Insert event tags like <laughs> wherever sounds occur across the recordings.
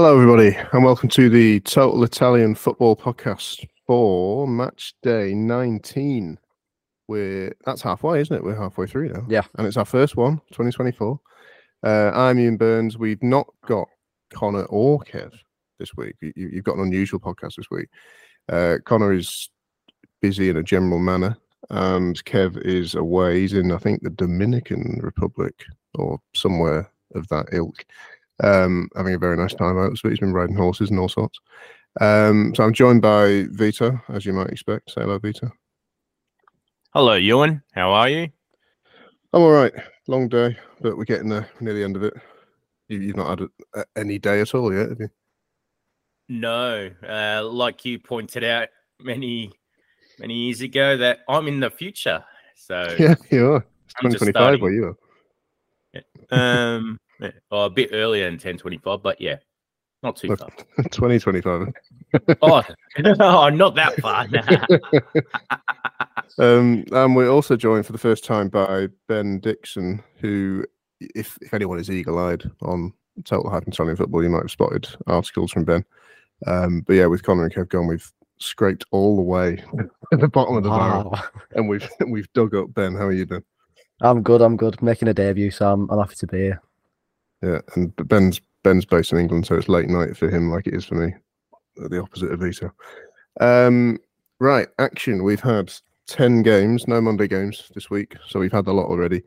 Hello, everybody, and welcome to the Total Italian Football Podcast for match day 19. We're that's halfway, isn't it? We're halfway through now. Yeah. and it's our first one, 2024. Uh, I'm Euan Burns. We've not got Connor or Kev this week. You, you've got an unusual podcast this week. Uh, Connor is busy in a general manner, and Kev is away. He's in, I think, the Dominican Republic or somewhere of that ilk um, having a very nice time out this week. He's been riding horses and all sorts. Um, so I'm joined by Vito, as you might expect. Say hello, Vito. Hello, Euan. How are you? I'm all right. Long day, but we're getting there near the end of it. You, you've not had a, a- any day at all yet, have you? No, uh, like you pointed out many, many years ago, that I'm in the future. So, <laughs> Yeah, you are. It's I'm 2025 where you are. um, yeah, well, a bit earlier than 1025, but yeah, not too far. <laughs> 2025. <laughs> oh, <laughs> oh, not that far. um, and we're also joined for the first time by Ben Dixon, who, if if anyone is eagle-eyed on Total Hype and Italian Football, you might have spotted articles from Ben. Um, but yeah, with Connor and Kev gone, we've scraped all the way to the bottom of the barrel, Wow. and we've we've dug up Ben. How are you doing? I'm good. I'm good. Making a debut, so I'm, I'm happy to be here. Yeah, and Ben's Ben's based in England, so it's late night for him, like it is for me. The opposite of Vito. Um, right, action. We've had ten games, no Monday games this week, so we've had a lot already.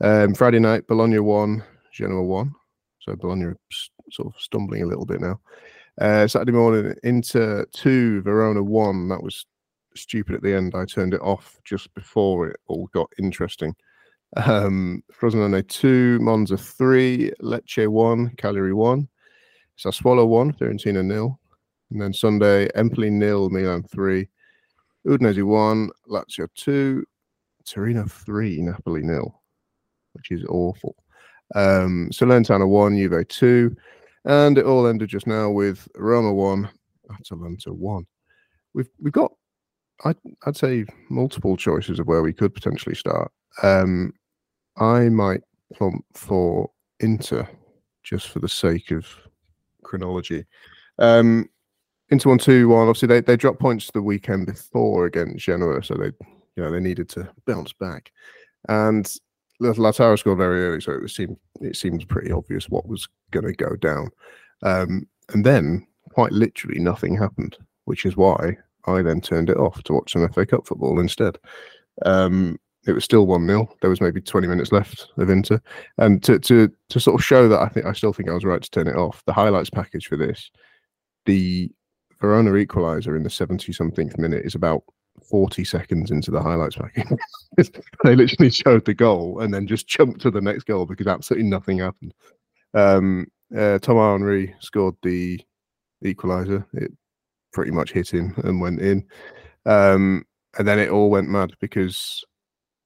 Um, Friday night, Bologna won, Genoa won, so Bologna sort of stumbling a little bit now. Uh, Saturday morning, Inter two, Verona one. That was stupid at the end. I turned it off just before it all got interesting. Um, Frosinone 2, Monza 3, Lecce 1, Cagliari 1, Sassuolo 1, Fiorentina nil. And then Sunday, Empoli nil, Milan 3, Udinese 1, Lazio 2, Torino 3, Napoli nil, which is awful. Um, Salernitana 1, Juve 2. And it all ended just now with Roma 1, Atalanta 1. We've, we've got, I'd, I'd say, multiple choices of where we could potentially start. Um, I might plump for Inter just for the sake of chronology. Um, Inter one two one. Obviously, they they dropped points the weekend before against Genoa, so they you know they needed to bounce back. And Lautaro scored very early, so it seemed it seemed pretty obvious what was going to go down. Um, and then quite literally nothing happened, which is why I then turned it off to watch some FA Cup football instead. Um, it was still one 0 There was maybe twenty minutes left of Inter, and to to to sort of show that I think I still think I was right to turn it off. The highlights package for this, the Verona equaliser in the seventy something minute is about forty seconds into the highlights package. <laughs> they literally showed the goal and then just jumped to the next goal because absolutely nothing happened. Um, uh, Tom Henry scored the equaliser. It pretty much hit him and went in. Um, and then it all went mad because,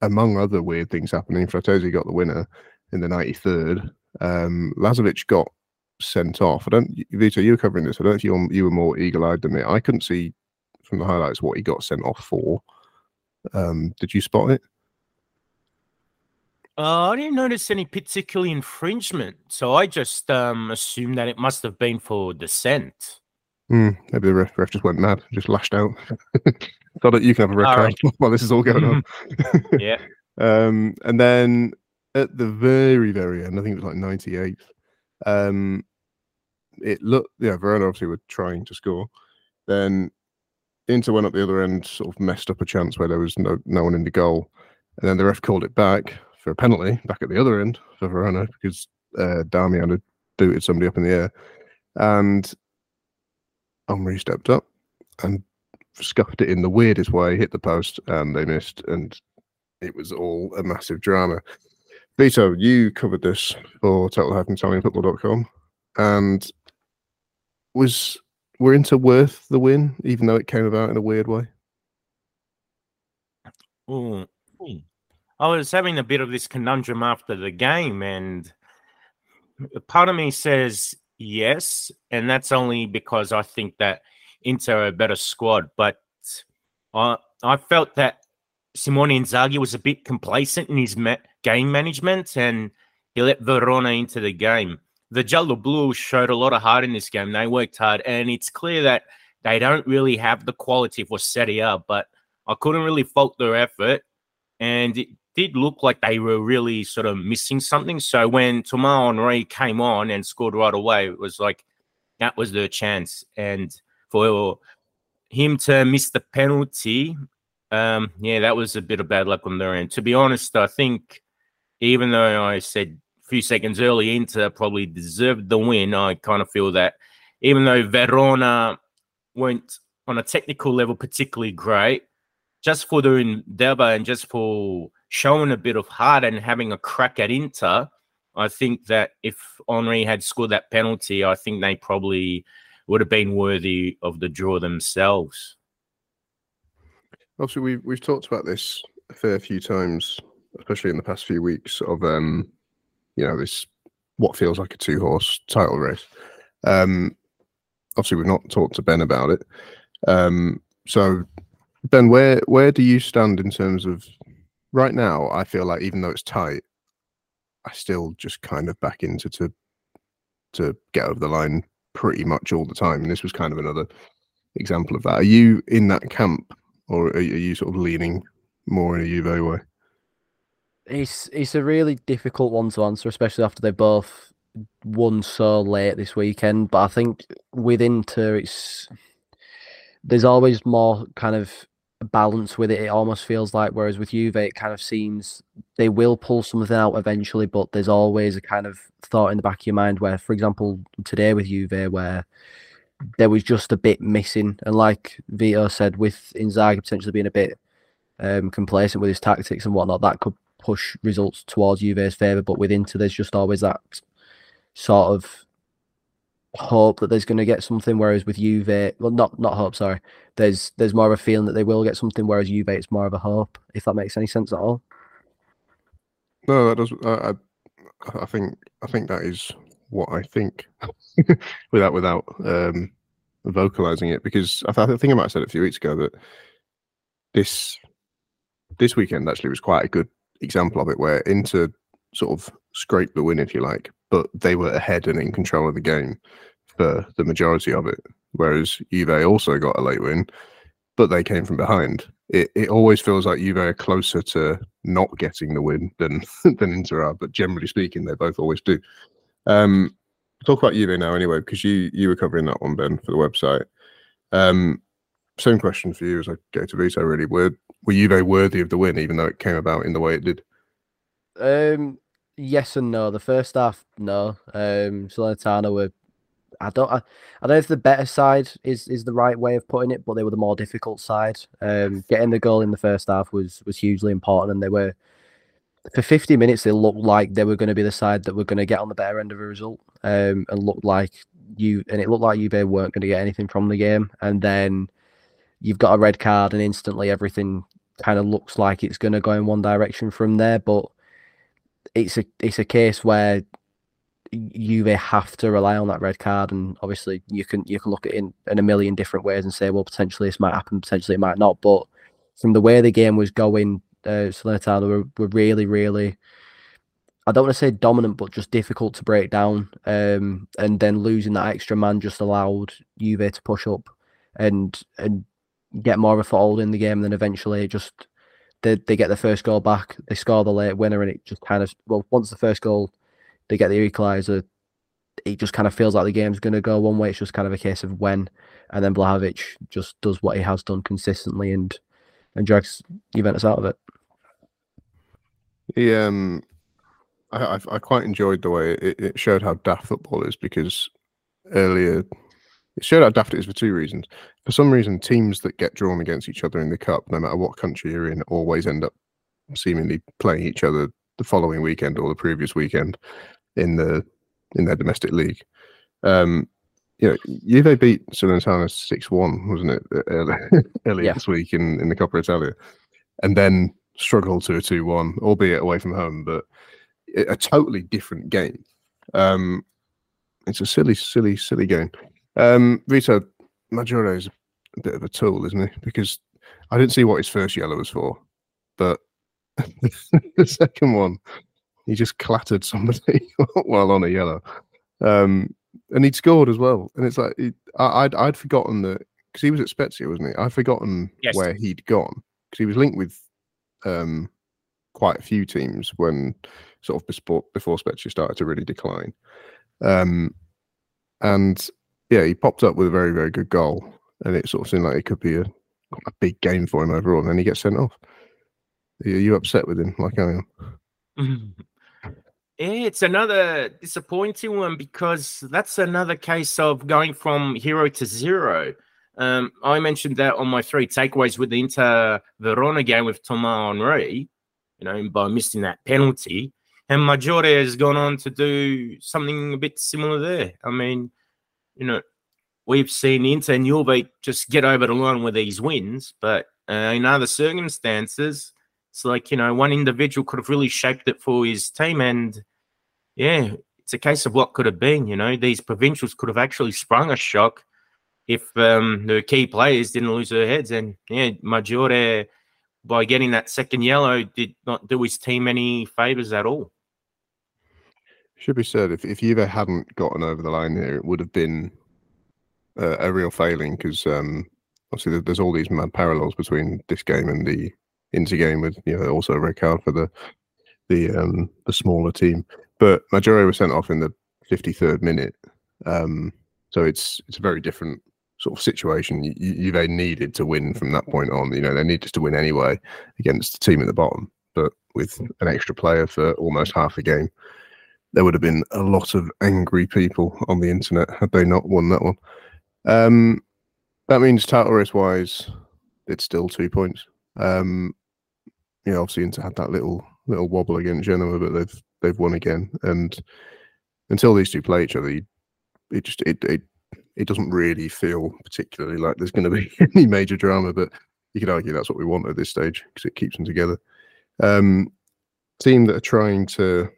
among other weird things happening, Frattesi got the winner in the 93rd. Um, Lazovic got sent off. I don't, Vito, you were covering this. I don't know if you were, you were more eagle eyed than me. I couldn't see from the highlights what he got sent off for. Um, did you spot it? Uh, I didn't notice any particular infringement, so I just um, assumed that it must have been for dissent. Hmm, maybe the ref, ref just went mad, just lashed out. <laughs> Thought that you can have a red All card <laughs> while this is all going on. <laughs> Yeah. Um, and then at the very, very end, I think it was like 98th, um, it looked, yeah, Verona obviously were trying to score. Then Inter went up the other end, sort of messed up a chance where there was no, no one in the goal. And then the ref called it back for a penalty back at the other end for Verona because uh, Darmian had booted somebody up in the air. And Omri stepped up and scuffed it in the weirdest way, hit the post, and they missed, and it was all a massive drama. Vito, you covered this for total-italianfootball.com and was were Inter worth the win, even though it came about in a weird way? Ooh. Hmm. I was having a bit of this conundrum after the game, and part of me says yes, and that's only because I think that Inter are a better squad. But I I felt that Simone Inzaghi was a bit complacent in his ma- game management, and he let Verona into the game. The Giallo Blu showed a lot of heart in this game. They worked hard, and it's clear that they don't really have the quality for Serie A. But I couldn't really fault their effort, and it did look like they were really sort of missing something. So when Thomas Henry came on and scored right away, it was like that was their chance. And for him to miss the penalty, um, yeah, that was a bit of bad luck on their end. To be honest, I think even though I said a few seconds early Inter probably deserved the win, I kind of feel that even though Verona went on a technical level particularly great, just for the endeavor and just for showing a bit of heart and having a crack at Inter, I think that if Henry had scored that penalty, I think they probably would have been worthy of the draw themselves. Obviously, we've we've talked about this a fair few times, especially in the past few weeks. Of um, you know, this what feels like a two horse title race. Um, obviously, we've not talked to Ben about it. Um, so, Ben, where where do you stand in terms of right now? I feel like even though it's tight, I still just kind of back Inter to to get over the line pretty much all the time. And this was kind of another example of that. Are you in that camp, or are you, sort of leaning more in a Juve way? It's it's a really difficult one to answer, especially after they both won so late this weekend. But I think with Inter, it's there's always more kind of balance with it. It almost feels like, whereas with Juve, it kind of seems they will pull something out eventually, but there's always a kind of thought in the back of your mind where, for example, today with Juve, where there was just a bit missing, and like Vito said, with Inzaghi potentially being a bit um, complacent with his tactics and whatnot, that could push results towards Juve's favour. But with Inter, there's just always that sort of hope that there's going to get something. Whereas with Juve, well, not not hope, sorry. There's there's more of a feeling that they will get something. Whereas Juve, it's more of a hope. If that makes any sense at all. No, that does. I, I, I think I think that is what I think, <laughs> without without um, vocalizing it, because I, th- I think I might have said a few weeks ago that this this weekend actually was quite a good example of it, where Inter sort of scraped the win, if you like, but they were ahead and in control of the game for the majority of it. Whereas Juve also got a late win, but they came from behind. It it always feels like Juve are closer to not getting the win than <laughs> than Inter are, but generally speaking, they both always do. Um, talk about Juve now anyway, because you you were covering that one, Ben, for the website. Um, same question for you as I go to Vito. Really, were were Juve worthy of the win, even though it came about in the way it did? Um, yes and no. The first half, no. Um, Salernitana were. I don't. I, I don't know if the better side is is the right way of putting it, but they were the more difficult side. Um, getting the goal in the first half was was hugely important, and they were for 50 minutes. They looked like they were going to be the side that were going to get on the better end of a result, um, and looked like you and it looked like you weren't going to get anything from the game, and then you've got a red card, and instantly everything kind of looks like it's going to go in one direction from there, but it's a it's a case where you they have to rely on that red card, and obviously you can you can look at it in, in a million different ways and say, well, potentially this might happen, potentially it might not. But from the way the game was going, uh, Salernitana were, were really, really, I don't want to say dominant, but just difficult to break down. Um, and then losing that extra man just allowed Juve to push up and and get more of a foothold in the game. And then eventually, it just they, they get the first goal back, they score the late winner, and it just kind of well, once the first goal, they get the equaliser. It just kind of feels like the game's going to go one way. It's just kind of a case of when, and then Vlahovic just does what he has done consistently and and drags Juventus out of it. He, um, I, I, I quite enjoyed the way it, it showed how daft football is because earlier it showed how daft it is for two reasons. For some reason, teams that get drawn against each other in the cup, no matter what country you're in, always end up seemingly playing each other the following weekend or the previous weekend in the in their domestic league. Um, you know, Juve beat Salernitana six one, wasn't it, earlier, <laughs> earlier Yeah. this week in in the Coppa Italia, and then struggled to a two one, albeit away from home, but a a totally different game. Um, it's a silly, silly, silly game. Um, Vito Maggiore is a bit of a tool, isn't he? Because I didn't see what his first yellow was for, but <laughs> the second one, he just clattered somebody <laughs> while on a yellow, um, and he'd scored as well. And it's like it, I, I'd I'd forgotten that because he was at Spezia, wasn't he? I'd forgotten Yes. where he'd gone because he was linked with um, quite a few teams when sort of before before Spezia started to really decline. Um, and yeah, he popped up with a very very good goal, and it sort of seemed like it could be a a big game for him overall. And then he gets sent off. Are you upset with him like I am? <laughs> It's another disappointing one because that's another case of going from hero to zero. Um, I mentioned that on my three takeaways with the Inter Verona game with Thomas Henry, you know, by missing that penalty. And Maggiore has gone on to do something a bit similar there. I mean, you know, we've seen Inter and Juve just get over the line with these wins, but uh, in other circumstances, it's like, you know, one individual could have really shaped it for his team. And yeah, it's a case of what could have been. You know, these provincials could have actually sprung a shock if um, the key players didn't lose their heads. And yeah, Maggiore, by getting that second yellow, did not do his team any favors at all. Should be said if if Juve hadn't gotten over the line here, it would have been a, real failing because um, obviously there- there's all these mad parallels between this game and the Inter game with you know also a red card for the the um, the smaller team. But Maggiore was sent off in the 53rd minute, um, so it's it's a very different sort of situation. You, Juve needed to win from that point on. You know they needed to win anyway against the team at the bottom, but with an extra player for almost half a game there would have been a lot of angry people on the internet had they not won that one. Um, that means title race wise, it's still two points. Um, you know, obviously Inter had that little little wobble against Genoa, but they've they've won again. And until these two play each other, it just it, it it doesn't really feel particularly like there's going to be <laughs> any major drama. But you could argue that's what we want at this stage because it keeps them together. Um, team that are trying to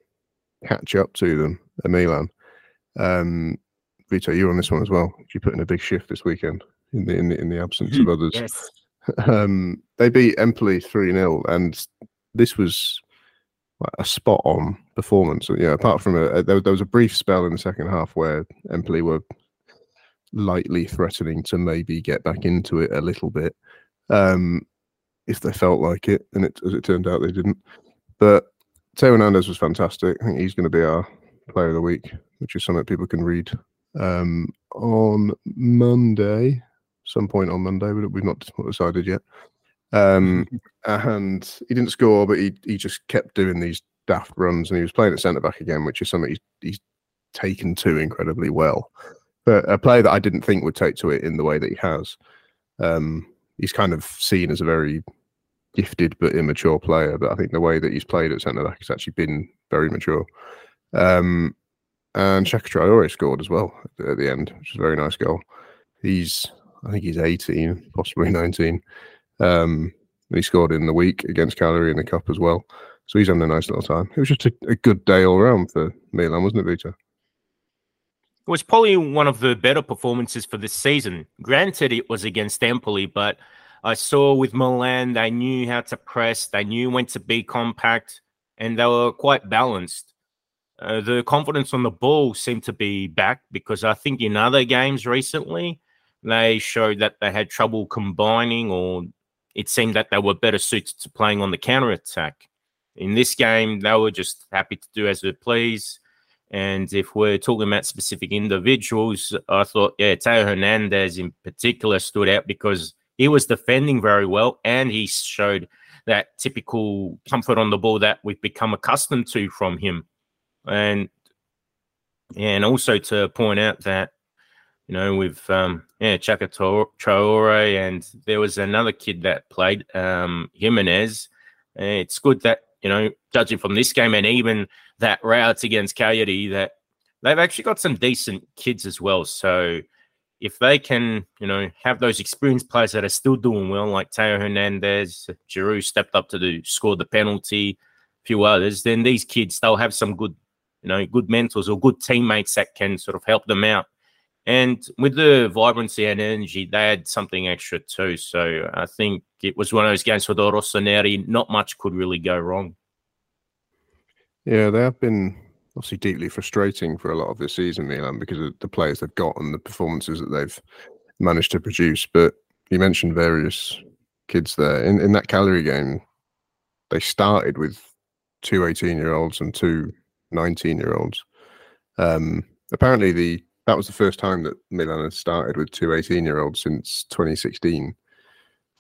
catch up to them at Milan. Um, Vito, you're on this one as well. You put in a big shift this weekend in the in the, in the absence of <laughs> others. Yes. <laughs> Um, they beat Empoli three 0 and this was a spot on performance. You know, apart from a, a there, there was a brief spell in the second half where Empoli were lightly threatening to maybe get back into it a little bit, um, if they felt like it, and it, as it turned out, they didn't. But Theo Hernandez was fantastic. I think he's going to be our player of the week, which is something people can read um, on Monday, some point on Monday, but we've not decided yet. Um, and he didn't score, but he he just kept doing these daft runs, and he was playing at centre back again, which is something he's, he's taken to incredibly well. But a player that I didn't think would take to it in the way that he has. Um, he's kind of seen as a very gifted but immature player, but I think the way that he's played at centre back has actually been very mature. Um, and Chaka Traore scored as well at the end, which is a very nice goal. He's, I think he's 18, possibly <laughs> 19. Um, he scored in the week against Cagliari in the cup as well. So he's having a nice little time. It was just a, a good day all round for Milan, wasn't it, Vito? It was probably one of the better performances for this season. Granted, it was against Empoli, but I saw with Milan, they knew how to press, they knew when to be compact, and they were quite balanced. Uh, the confidence on the ball seemed to be back because I think in other games recently, they showed that they had trouble combining, or it seemed that they were better suited to playing on the counter attack. In this game, they were just happy to do as they please. And if we're talking about specific individuals, I thought, yeah, Theo Hernandez in particular stood out because he was defending very well and he showed that typical comfort on the ball that we've become accustomed to from him. And and also to point out that you know, with um, yeah, Chaka Traore, and there was another kid that played um, Jimenez. It's good that you know, judging from this game and even that route against Coyote, that they've actually got some decent kids as well. So if they can, you know, have those experienced players that are still doing well, like Theo Hernandez, Giroud stepped up to do score the penalty, a few others, then these kids they'll have some good, you know, good mentors or good teammates that can sort of help them out. And with the vibrancy and energy, they had something extra too. So I think it was one of those games for the Rossoneri. Not much could really go wrong. Yeah, they have been obviously deeply frustrating for a lot of this season, Milan, because of the players they've got and the performances that they've managed to produce. But you mentioned various kids there. In in that Cagliari game, they started with two 18 year olds and two 19 year olds. Um, apparently, the that was the first time that Milan had started with two 18 year olds since 2016.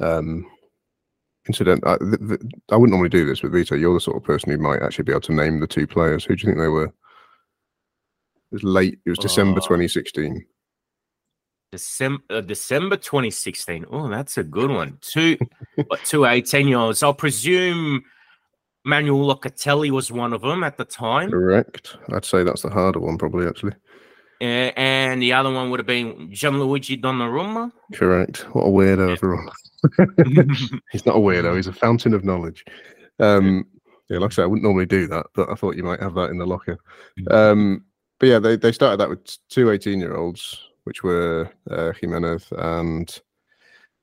Um, incident. I, th- th- I wouldn't normally do this, but Vito, you're the sort of person who might actually be able to name the two players. Who do you think they were? It was late. It was December 2016. December uh, December 2016. Oh, that's a good one. Two what, two 18 year olds. I'll presume Manuel Locatelli was one of them at the time. Correct. I'd say that's the harder one, probably actually. Uh, and the other one would have been Gianluigi Donnarumma. Correct. What a weirdo, everyone. <laughs> he's not a weirdo. He's a fountain of knowledge. Um, yeah, like I said, I wouldn't normally do that, but I thought you might have that in the locker. Mm. Um, but yeah, they, they started that with two 18 year olds, which were uh, Jimenez and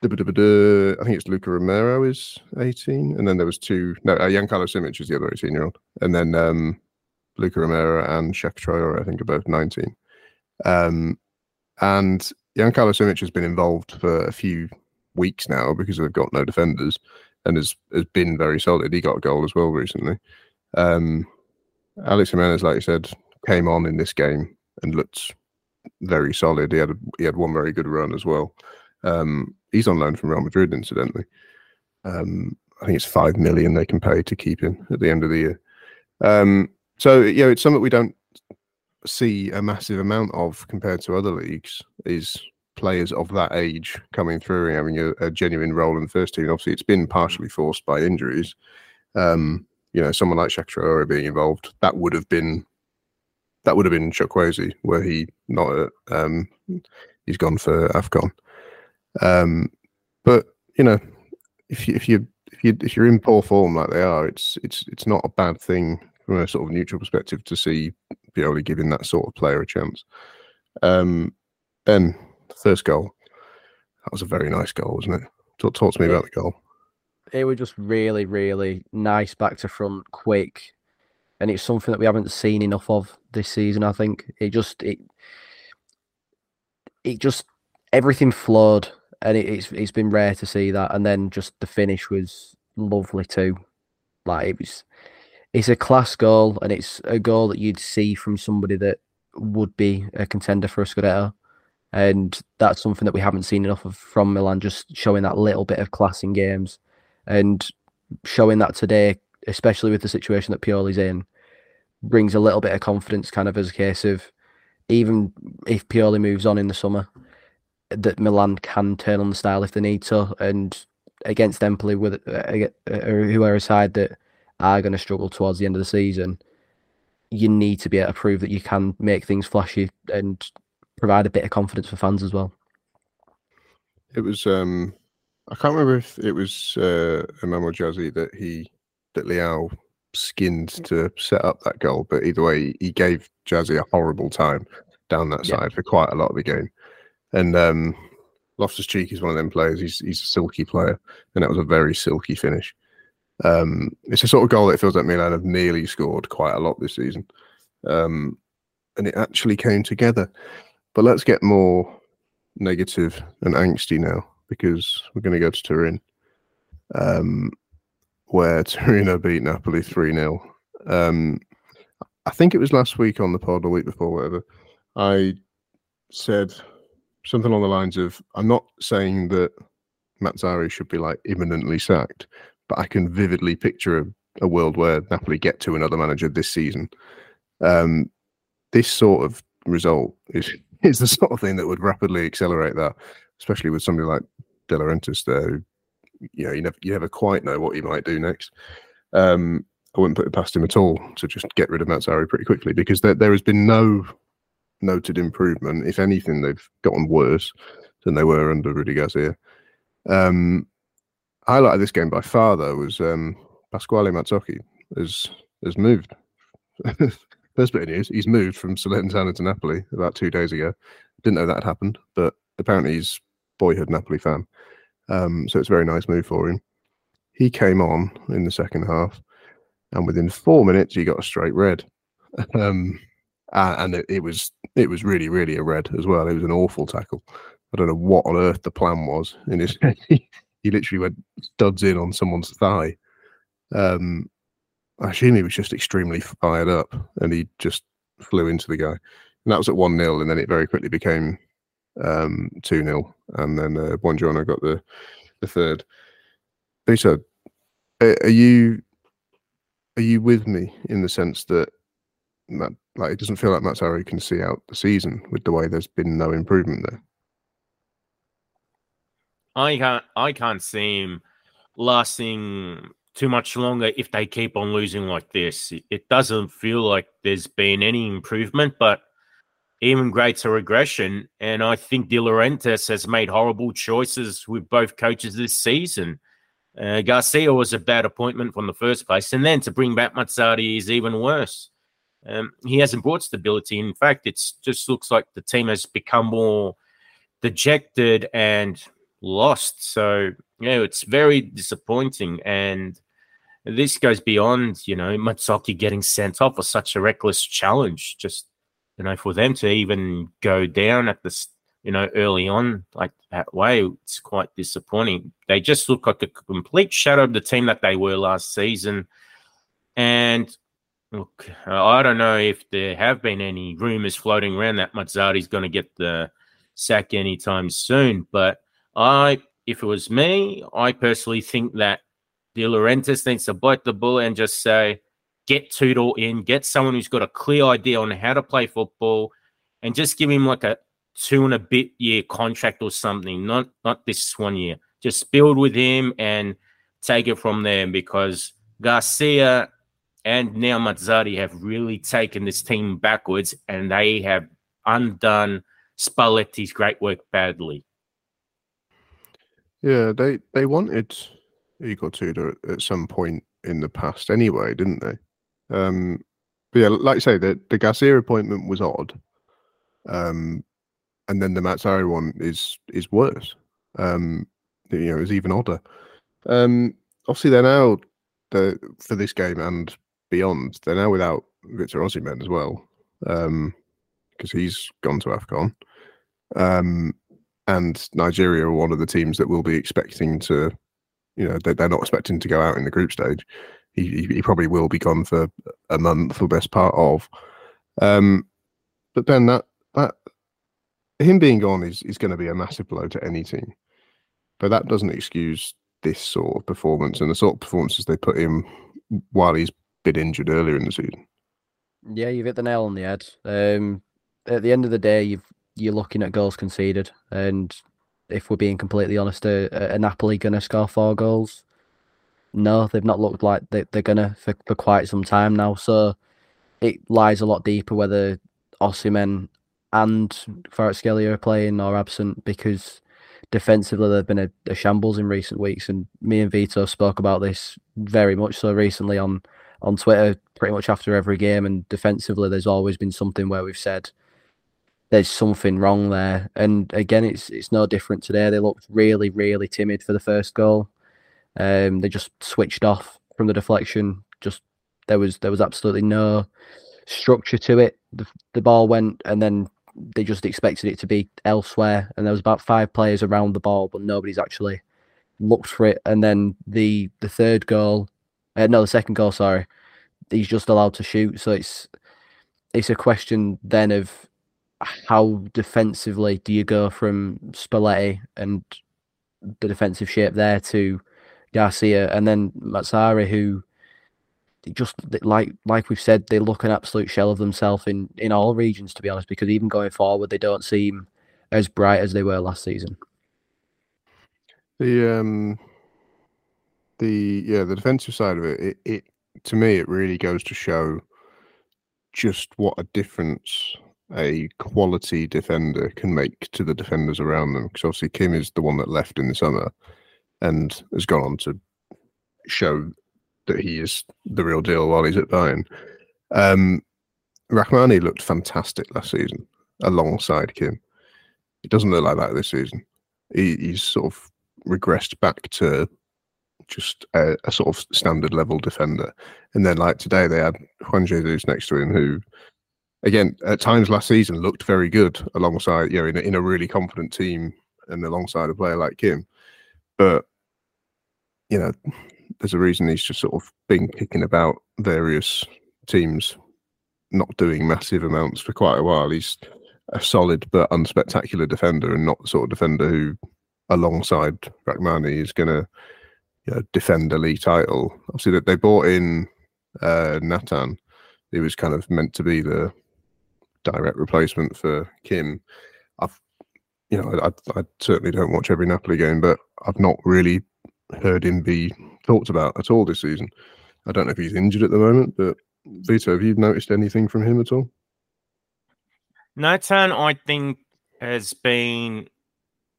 I think it's Luka Romero is 18. And then there was two, no, uh, Jan-Carlo Simic is the other 18 year old. And then um, Luka Romero and Chaka Traore, I think, are both 19. Um, and Jan-Carlo Simic has been involved for a few weeks now because they've got no defenders and has has been very solid. He got a goal as well recently. Um, Alex Jimenez, like you said, came on in this game and looked very solid. He had a, he had one very good run as well. Um, he's on loan from Real Madrid, incidentally. Um, I think it's five million they can pay to keep him at the end of the year. Um, so yeah, it's something we don't see a massive amount of compared to other leagues. Is players of that age coming through and having a, a, genuine role in the first team. Obviously, it's been partially forced by injuries. Um, you know, someone like Chaka being involved, that would have been that would have been Chukwueze, were he not. A, um, he's gone for Afcon. Um, but you know, if you if you if you if you're in poor form like they are, it's it's it's not a bad thing from a sort of neutral perspective to see Pioli giving that sort of player a chance. Um, ben, first goal. That was a very nice goal, wasn't it? Talk, talk to me about the goal. It was just really, really nice back to front, quick, and it's something that we haven't seen enough of this season. I think it just it it just everything flowed, and it, it's it's been rare to see that. And then just the finish was lovely too. Like it was, it's a class goal, and it's a goal that you'd see from somebody that would be a contender for a Scudetto and that's something that we haven't seen enough of from Milan. Just showing that little bit of class in games, and showing that today, especially with the situation that Pioli's in, brings a little bit of confidence. Kind of as a case of even if Pioli moves on in the summer, that Milan can turn on the style if they need to, and against Empoli with uh, uh, who are a side that are going to struggle towards the end of the season, you need to be able to prove that you can make things flashy and provide a bit of confidence for fans as well. It was um I can't remember if it was uh Emmanuel Gyasi that he that Leao skinned to set up that goal, but either way he gave Gyasi a horrible time down that side yeah. for quite a lot of the game. And um Loftus Cheek is one of them players. He's he's a silky player, and that was a very silky finish. Um, it's a sort of goal that feels like Milan have nearly scored quite a lot this season, um, and it actually came together. But let's get more negative and angsty now because we're going to go to Turin, um, where Torino beat Napoli 3 0. Um, I think it was last week on the pod, or week before, whatever. I said something along the lines of I'm not saying that Mazzarri should be like imminently sacked, but I can vividly picture a, a world where Napoli get to another manager this season. Um, this sort of result is <laughs> is the sort of thing that would rapidly accelerate that, especially with somebody like De Laurentiis there. You know, you never you never quite know what he might do next. Um, I wouldn't put it past him at all to just get rid of Mazzarri pretty quickly because there there has been no noted improvement. If anything, they've gotten worse than they were under Rudi Garcia. Um, highlight of this game by far though was um, Pasquale Mazzocchi has has moved. <laughs> First bit of news: he's moved from Salernitana to Napoli about two days ago. Didn't know that had happened, but apparently he's boyhood Napoli fan. Um, so it's a very nice move for him. He came on in the second half, and within four minutes he got a straight red. <laughs> Um, and it, it was it was really really a red as well. It was an awful tackle. I don't know what on earth the plan was in his <laughs> he literally went studs in on someone's thigh. Um, I assume he was just extremely fired up and he just flew into the guy. And that was at 1 0. And then it very quickly became um, 2 0. And then uh, Buongiorno got the, the third. Peter, are you are you with me in the sense that Matt, like it doesn't feel like Mazzarri can see out the season with the way there's been no improvement there? I can't I can't see him lasting too much longer if they keep on losing like this. It doesn't feel like there's been any improvement, but even greater regression. And I think De Laurentiis has made horrible choices with both coaches this season. Uh, Garcia was a bad appointment from the first place, and then to bring back Mazzarri is even worse. Um, he hasn't brought stability. In fact, it just looks like the team has become more dejected and lost. So, you know, it's very disappointing. And this goes beyond, you know, Mazzocchi getting sent off for such a reckless challenge. Just, you know, for them to even go down at this, you know, early on like that way, it's quite disappointing. They just look like a complete shadow of the team that they were last season. And look, I don't know if there have been any rumors floating around that Mazzarri's going to get the sack anytime soon, but I, if it was me, I personally think that De Laurentiis needs to bite the bullet and just say, get Tudor in, get someone who's got a clear idea on how to play football, and just give him like a two and a bit year contract or something, not not this one year. Just build with him and take it from there because Garcia and now Mazzarri have really taken this team backwards and they have undone Spalletti's great work badly. Yeah, they they wanted Igor Tudor at, at some point in the past anyway, didn't they? Um, but yeah, like I say, the the Garcia appointment was odd, um, and then the Mazzarri one is is worse. Um, you know, it's even odder. Um, obviously, they're now the for this game and beyond. They're now without Victor Osimhen as well, Um because um, he's gone to Afcon. Um, and Nigeria are one of the teams that we'll be expecting to, you know, they're, not expecting to go out in the group stage. He, he probably will be gone for a month or best part of. Um, but then that that him being gone is is going to be a massive blow to any team. But that doesn't excuse this sort of performance and the sort of performances they put in while he's been injured earlier in the season. Yeah, you've hit the nail on the head. Um, at the end of the day, you've you're looking at goals conceded, and if we're being completely honest, are, are Napoli going to score four goals? No, they've not looked like they, they're going to for, for quite some time now. So it lies a lot deeper whether Osimhen and Kvaratskhelia are playing or absent because defensively they've been a, a, shambles in recent weeks. And me and Vito spoke about this very much so recently on on Twitter, pretty much after every game. And defensively, there's always been something where we've said there's something wrong there. And again, it's it's no different today. They looked really, really timid for the first goal. Um, they just switched off from the deflection. Just there was there was absolutely no structure to it. The, the ball went, and then they just expected it to be elsewhere. And there was about five players around the ball, but nobody's actually looked for it. And then the the third goal, uh, no, the second goal, sorry, he's just allowed to shoot. So it's it's a question then of how defensively do you go from Spalletti and the defensive shape there to Garcia and then Mazzarri, who just like like we've said, they look an absolute shell of themselves in in all regions. To be honest, because even going forward, they don't seem as bright as they were last season. The um the yeah, the defensive side of it, it, it to me it really goes to show just what a difference a quality defender can make to the defenders around them. Because obviously Kim is the one that left in the summer and has gone on to show that he is the real deal while he's at Bayern. Um, Rahmani looked fantastic last season alongside Kim. It doesn't look like that this season. He, he's sort of regressed back to just a, a, sort of standard level defender. And then like today they had Juan Jesus next to him who again at times last season looked very good alongside you know in a, in a really confident team and alongside a player like him. But you know, there's a reason he's just sort of been kicking about various teams not doing massive amounts for quite a while. He's a solid but unspectacular defender and not the sort of defender who alongside Rahmani is going to you know, defend a league title. Obviously, that they bought in uh, Natan. He was kind of meant to be the direct replacement for Kim. I've, you know, I, I certainly don't watch every Napoli game, but I've not really heard him be talked about at all this season. I don't know if he's injured at the moment, but Vito, have you noticed anything from him at all? Natan, I think, has been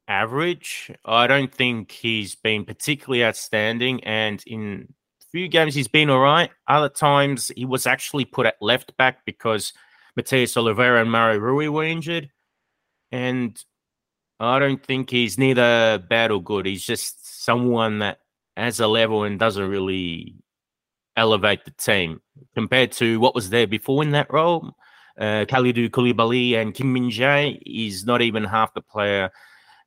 average. I don't think he's been particularly outstanding. And in a few games, he's been all right. Other times, he was actually put at left back because Mathías Olivera and Mario Rui were injured. And I don't think he's neither bad or good. He's just someone that has a level and doesn't really elevate the team compared to what was there before in that role. Uh, Kalidou Koulibaly and Kim Min Jae is not even half the player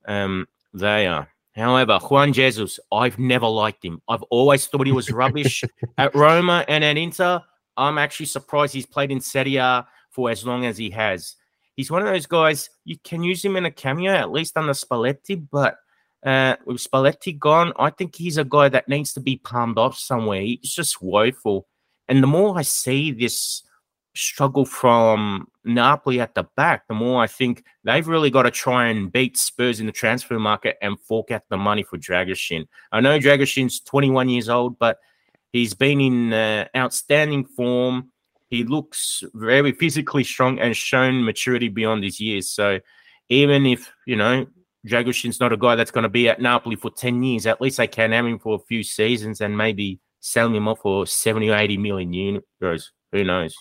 um, they are. However, Juan Jesus, I've never liked him. I've always thought he was rubbish <laughs> at Roma and at Inter. I'm actually surprised he's played in Serie A for as long as he has. He's one of those guys you can use him in a cameo, at least under Spalletti. But uh, with Spalletti gone, I think he's a guy that needs to be palmed off somewhere. He's just woeful. And the more I see this struggle from Napoli at the back, the more I think they've really got to try and beat Spurs in the transfer market and fork out the money for Dragusin. I know Dragusin's 21 years old, but he's been in uh, outstanding form. He looks very physically strong and shown maturity beyond his years. So even if, you know, Dragusin's not a guy that's going to be at Napoli for 10 years, at least they can have him for a few seasons and maybe sell him off for 70 or 80 million euros. Who knows?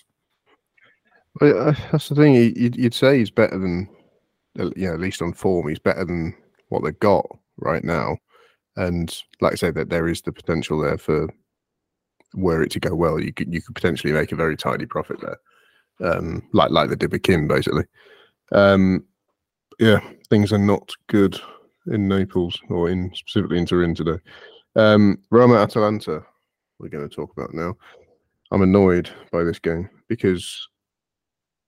Well, uh, that's the thing. You'd, say he's better than, you know, at least on form, he's better than what they've got right now. And like I say, that there is the potential there for were it to go well, you could you could potentially make a very tidy profit there, um, like like the did with Kim, basically. Um, yeah, things are not good in Naples or in specifically in Turin today. Um, Roma Atalanta, we're going to talk about now. I'm annoyed by this game because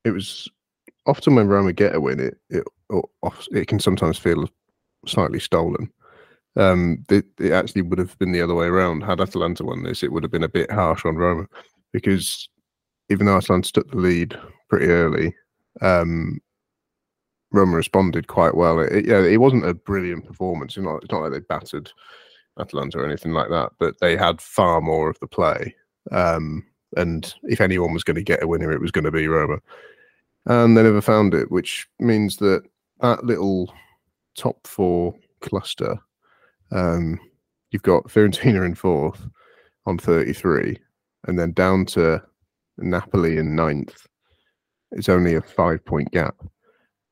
it was often when Roma get a win, it it it can sometimes feel slightly stolen. Um, it, it actually would have been the other way around. Had Atalanta won this, it would have been a bit harsh on Roma because even though Atalanta took the lead pretty early, um, Roma responded quite well. It, yeah, it wasn't a brilliant performance. It's not, it's not like they battered Atalanta or anything like that, but they had far more of the play. Um, and if anyone was going to get a winner, it was going to be Roma and they never found it, which means that that little top four cluster, um, you've got Fiorentina in fourth on 33, and then down to Napoli in ninth. It's only a five point gap.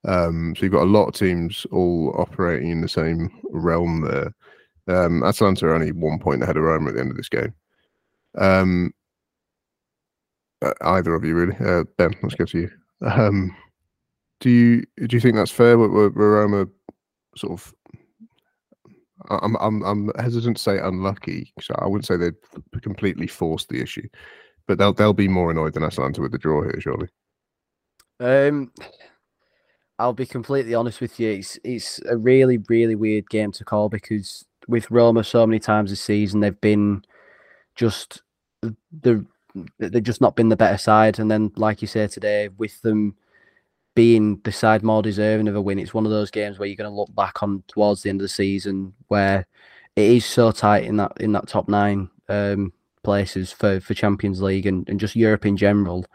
Um, so you've got a lot of teams all operating in the same realm there. Um, Atalanta are only one point ahead of Roma at the end of this game. Um, uh, either of you, really. Uh, ben, let's go to you. Um, do you do you think that's fair? Were, were Roma sort of? I'm I'm I'm hesitant to say unlucky. So I wouldn't say they completely forced the issue, but they'll they'll be more annoyed than Atalanta with the draw here, surely. Um, I'll be completely honest with you. It's it's a really really weird game to call because with Roma so many times this season they've been just the they've just not been the better side. And then, like you say today, with them being the side more deserving of a win, it's one of those games where you're going to look back on towards the end of the season where it is so tight in that in that top nine um, places for for Champions League and, and just Europe in general.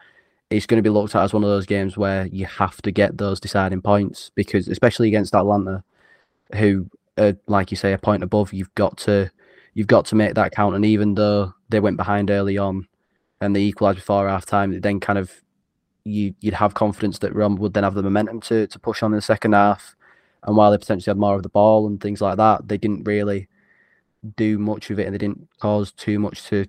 It's going to be looked at as one of those games where you have to get those deciding points because, especially against Atalanta, who, are, like you say, a point above, you've got to you've got to make that count. And even though they went behind early on and they equalised before half time, it then kind of you you'd have confidence that Rome would then have the momentum to to push on in the second half. And while they potentially had more of the ball and things like that, they didn't really do much of it, and they didn't cause too much to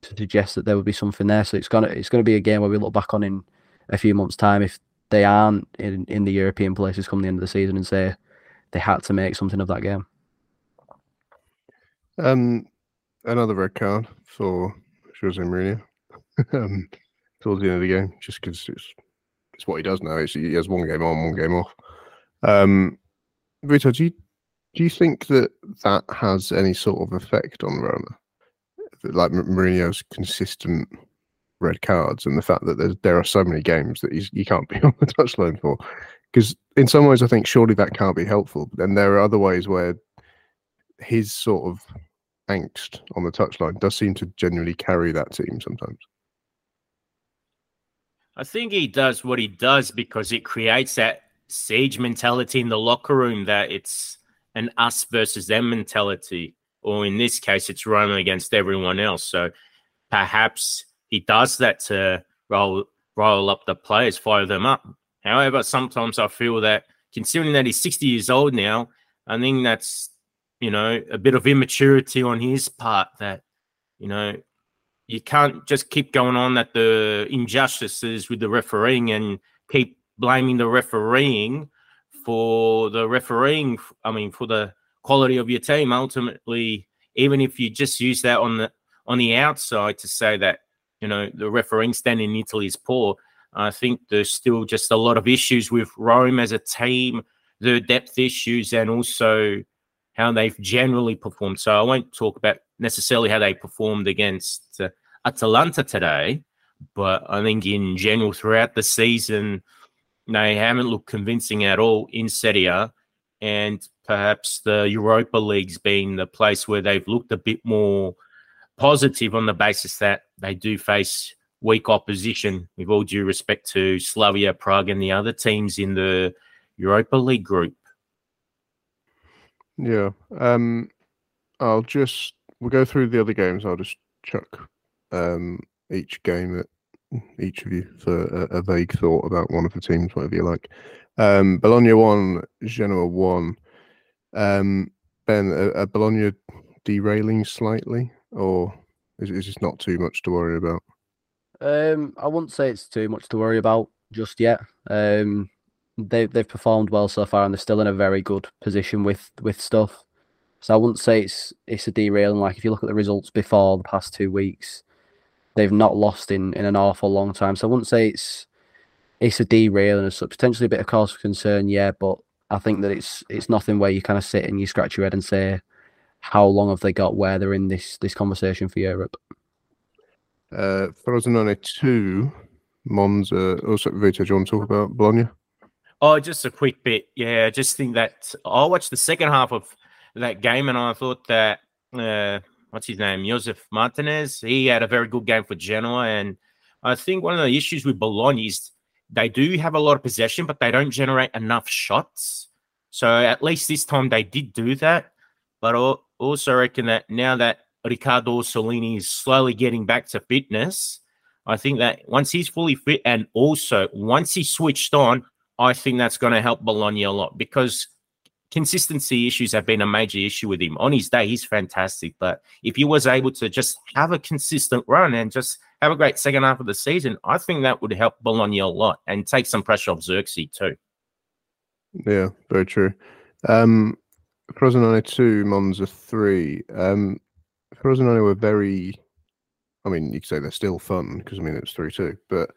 to suggest that there would be something there. So it's gonna it's gonna be a game where we look back on in a few months' time if they aren't in, in the European places come the end of the season and say they had to make something of that game. Um, another red card for Jose Mourinho <laughs> um, towards the end of the game, just because it's it's what he does now. It's, he has one game on, one game off. Um, Vito, do you do you think that that has any sort of effect on Roma, like Mourinho's consistent red cards and the fact that there's, there are so many games that he's, he can't be <laughs> on the touchline for? Because in some ways, I think surely that can't be helpful. But then there are other ways where his sort of angst on the touchline does seem to genuinely carry that team sometimes. I think he does what he does because it creates that siege mentality in the locker room that it's an us versus them mentality, or in this case, it's Roma against everyone else. So perhaps he does that to roll roll up the players, fire them up. However, sometimes I feel that considering that he's 60 years old now, I think that's you know, a bit of immaturity on his part that, you know, you can't just keep going on at the injustices with the refereeing and keep blaming the refereeing for the refereeing. I mean, for the quality of your team. Ultimately, even if you just use that on the on the outside to say that you know the refereeing stand in Italy is poor, I think there's still just a lot of issues with Rome as a team, the depth issues, and also how they've generally performed. So I won't talk about necessarily how they performed against uh, Atalanta today, but I think in general throughout the season they haven't looked convincing at all in Serie and perhaps the Europa League's been the place where they've looked a bit more positive on the basis that they do face weak opposition. With all due respect to Slavia Prague and the other teams in the Europa League group. Yeah. Um, I'll just we'll go through the other games. I'll just chuck um, each game at each of you for a, a, vague thought about one of the teams, whatever you like. Um, Bologna one, Genoa one. Um, ben, are Bologna derailing slightly, or is, is this not too much to worry about? Um, I wouldn't say it's too much to worry about just yet. Um, they they've performed well so far, and they're still in a very good position with with stuff. So I wouldn't say it's it's a derailing. Like if you look at the results before the past two weeks, they've not lost in in an awful long time. So I wouldn't say it's it's a derailing as such. Potentially a bit of cause for concern, yeah, but I think that it's it's nothing where you kind of sit and you scratch your head and say, how long have they got where they're in this this conversation for Europe? Uh, Frosinone two, Monza. Also, Vito, do you want to talk about Bologna? Oh, just a quick bit. Yeah, I just think that I watched the second half of that game and I thought that uh, what's his name, Josep Martinez, he had a very good game for Genoa. And I think one of the issues with Bologna is they do have a lot of possession, but they don't generate enough shots. So at least this time they did do that. But I also reckon that now that Riccardo Orsolini is slowly getting back to fitness, I think that once he's fully fit and also once he switched on, I think that's going to help Bologna a lot because consistency issues have been a major issue with him. On his day, he's fantastic, but if he was able to just have a consistent run and just have a great second half of the season, I think that would help Bologna a lot and take some pressure off Zirkzee too. Yeah, very true. Um, Frosinone 2, Monza 3. Um, Frosinone were very, I mean, you could say they're still fun because, I mean, it's 3 2, but.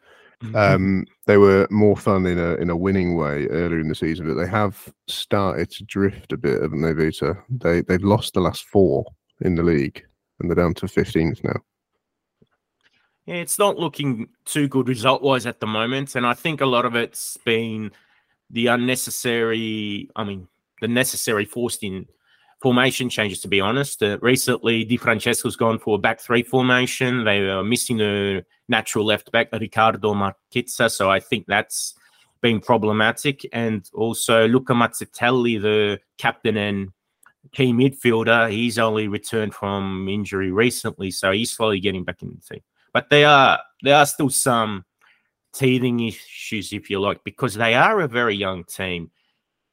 Um, they were more fun in a in a winning way earlier in the season, but they have started to drift a bit, haven't they, Vito? They they've lost the last four in the league, and they're down to fifteenth now. yeah, it's not looking too good result wise at the moment. And I think a lot of it's been the unnecessary, I mean, the necessary forced in formation changes, to be honest. Uh, recently, Di Francesco's gone for a back three formation. They are missing a natural left back, Riccardo Marchizza. So I think that's been problematic. And also, Luca Mazzitelli, the captain and key midfielder, he's only returned from injury recently. So he's slowly getting back in the team. But there are there are still some teething issues, if you like, because they are a very young team.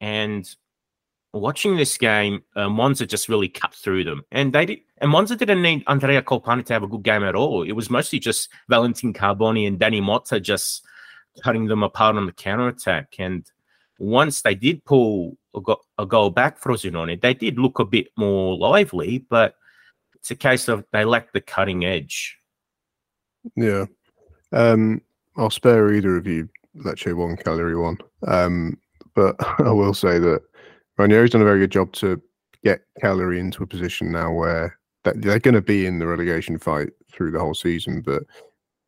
And watching this game, uh, Monza just really cut through them. And they did, and Monza didn't need Andrea Colpani to have a good game at all. It was mostly just Valentin Carboni and Dany Mota just cutting them apart on the counter attack. And once they did pull a, go- a goal back, for Frosinone, they did look a bit more lively, but it's a case of they lacked the cutting edge. Yeah. Um, I'll spare either of you Lecce one, Cagliari one. Um, but <laughs> I will say that Ranieri's done a very good job to get Cagliari into a position now where they're going to be in the relegation fight through the whole season. But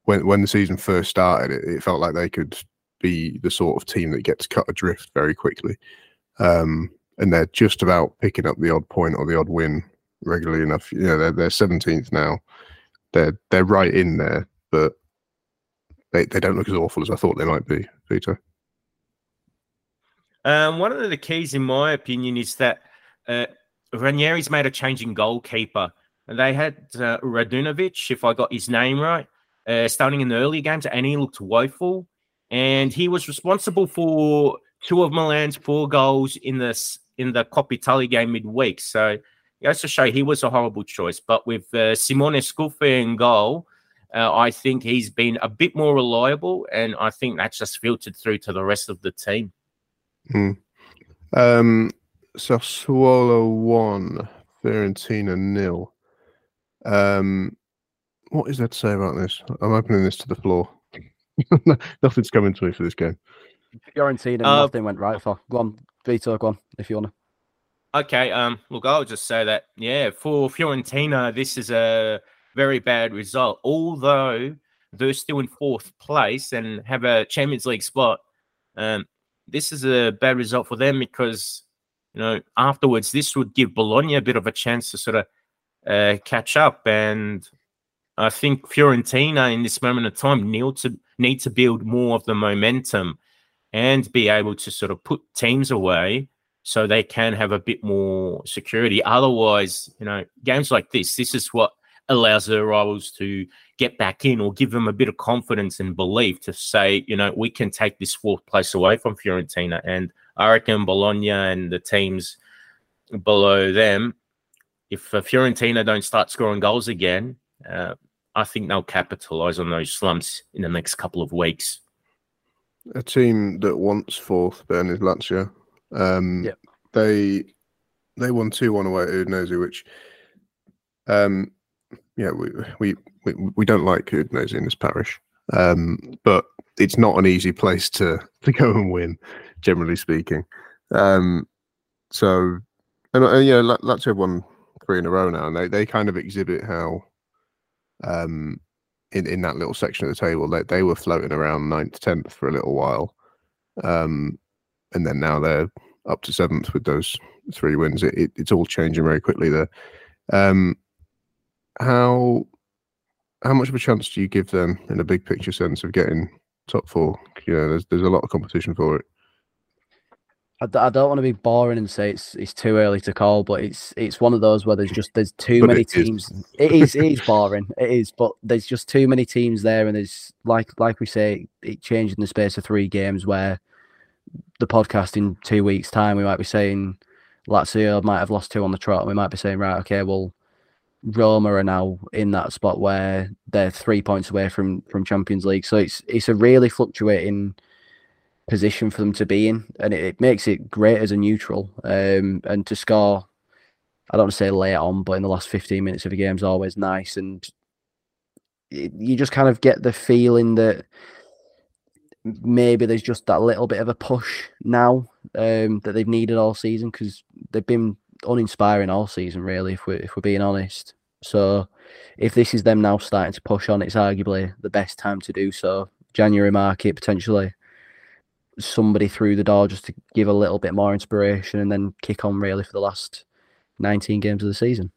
when when the season first started, it, it felt like they could be the sort of team that gets cut adrift very quickly. Um, and they're just about picking up the odd point or the odd win regularly enough. You know, they're they're seventeenth now. They're they're right in there, but they, they don't look as awful as I thought they might be, Vito. Um, one of the keys, in my opinion, is that uh, Ranieri's made a change in goalkeeper. They had uh, Radunovic, if I got his name right, uh, starting in the early games, and he looked woeful. And he was responsible for two of Milan's four goals in this in the Coppa Italia game midweek. So it goes to show he was a horrible choice. But with uh, Simone Scuffet in goal, uh, I think he's been a bit more reliable, and I think that's just filtered through to the rest of the team. Mm. Um, Sassuolo one, Fiorentina nil. Um, what is there to say about this? I'm opening this to the floor. <laughs> Nothing's coming to me for this game. Fiorentina, Uh, nothing went right for. Go on, Vito, go on, if you want to. Okay, um, look, I'll just say that, yeah, for Fiorentina, this is a very bad result. Although they're still in fourth place and have a Champions League spot, um, this is a bad result for them because, you know, afterwards, this would give Bologna a bit of a chance to sort of uh, catch up. And I think Fiorentina, in this moment of time, need to need to build more of the momentum and be able to sort of put teams away so they can have a bit more security. Otherwise, you know, games like this, this is what allows their rivals to get back in or give them a bit of confidence and belief to say, you know, we can take this fourth place away from Fiorentina. And I reckon Bologna and the teams below them, if uh, Fiorentina don't start scoring goals again, uh, I think they'll capitalize on those slumps in the next couple of weeks. A team that wants fourth, Ben, is Lazio. Um, Yep. They they won two one away at Udinese, which um, yeah, we, we we we don't like Udinese in this parish, um, but it's not an easy place to <laughs> to go and win, generally speaking. Um, so, and, uh, yeah, La- Lazio won three in a row now, and they, they kind of exhibit how, um, in in that little section of the table, they they were floating around ninth, tenth for a little while, um, and then now they're up to seventh with those three wins. It, it, it's all changing very quickly there. Um, how how much of a chance do you give them in a big picture sense of getting top four? You know, there's there's a lot of competition for it. I, d- I don't want to be boring and say it's it's too early to call, but it's it's one of those where there's just there's too many it is. teams. It is it is boring. It is, but there's just too many teams there, and there's like like we say, it changed in the space of three games. Where the podcast in two weeks' time, we might be saying Lazio might have lost two on the trot, and we might be saying right, okay, well, Roma are now in that spot where they're three points away from from Champions League. So it's it's a really fluctuating position for them to be in, and it, it makes it great as a neutral. Um, and to score, I don't want to say late on, but in the last fifteen minutes of a game is always nice, and it, you just kind of get the feeling that maybe there's just that little bit of a push now um, that they've needed all season because they've been uninspiring all season, really. If we're if we're being honest. So if this is them now starting to push on, it's arguably the best time to do so. January market potentially somebody through the door just to give a little bit more inspiration and then kick on really for the last 19 games of the season.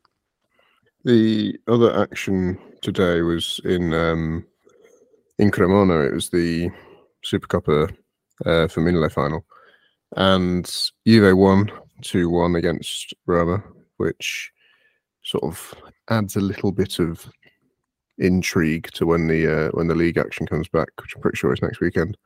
The other action today was in um, in Cremona. It was the Supercoppa uh, Femminile final, and Juve won two one against Roma, which sort of adds a little bit of intrigue to when the uh, when the league action comes back, which I'm pretty sure is next weekend.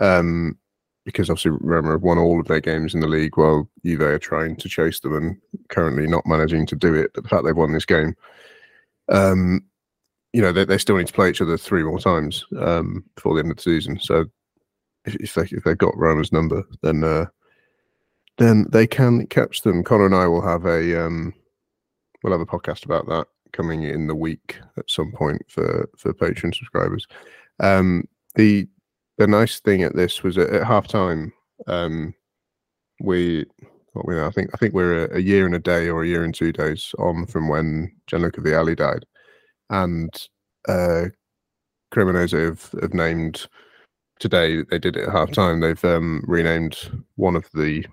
Um, because obviously Roma have won all of their games in the league while Juve are trying to chase them and currently not managing to do it. But the fact they've won this game, um, you know, they, they still need to play each other three more times um, before the end of the season. So if, if they if they've got Roma's number, then uh, then they can catch them. Connor and I will have a um, we'll have a podcast about that coming in the week at some point for for Patreon subscribers. Um, the the nice thing at this was at, at half time, um, we what we I think I think we're a, a, year and a day or a year and two days on from when Gianluca Vialli died, and uh, Cremonese have, have named today. They did it at halftime. They've um, renamed one of the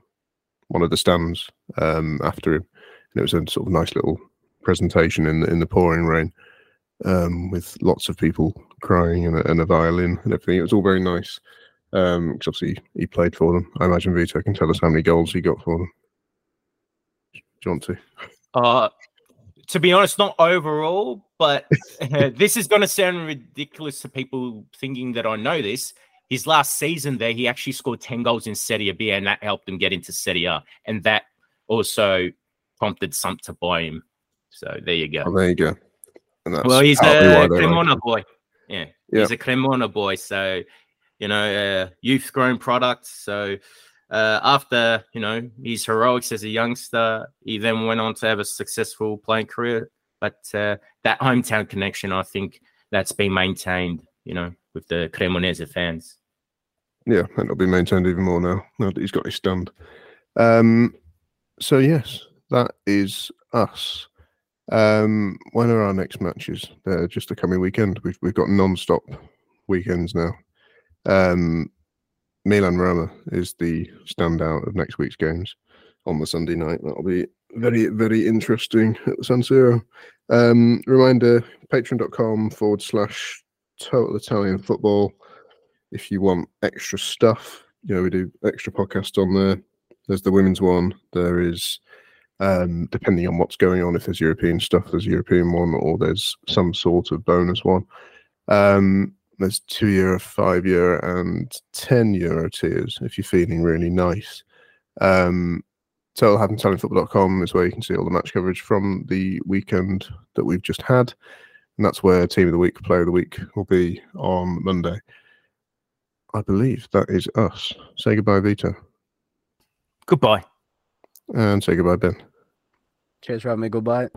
one of the stands um, after him, and it was a sort of nice little presentation in the, in the pouring rain um, with lots of people crying and a, and a, violin and everything. It was all very nice. Um, because obviously he played for them. I imagine Vito can tell us how many goals he got for them. Do you want to? Uh, to be honest, not overall, but <laughs> uh, this is going to sound ridiculous to people thinking that I know this. His last season there, he actually scored 10 goals in Serie B, and that helped him get into Serie A. And that also prompted some to buy him. So there you go. Oh, there you go. well, he's a Cremona boy. Yeah, yeah, he's a Cremona boy. So, you know, uh, youth grown product. So, uh, after you know his heroics as a youngster, he then went on to have a successful playing career. But uh, that hometown connection, I think, that's been maintained. You know, with the Cremonese fans. Yeah, and it'll be maintained even more now. Now that he's got his stand. Um, so yes, that is us. Um, when are our next matches? They're just the coming weekend. We've we've got non-stop weekends now. Um, Milan Roma is the standout of next week's games on the Sunday night. That'll be very very interesting at San Siro. Um, reminder: patreon.com forward slash Total Italian Football. If you want extra stuff, you know we do extra podcasts on there. There's the women's one. There is um, depending on what's going on. If there's European stuff, there's European one, or there's some sort of bonus one. Um, there's two euro, five euro, and ten euro tiers if you're feeling really nice. Um, TotalItalianFootball.com is where you can see all the match coverage from the weekend that we've just had, and that's where Team of the Week, Player of the Week will be on Monday. I believe that is us. Say goodbye, Vito. Goodbye. And say goodbye, Ben. Cheers for having me. Goodbye.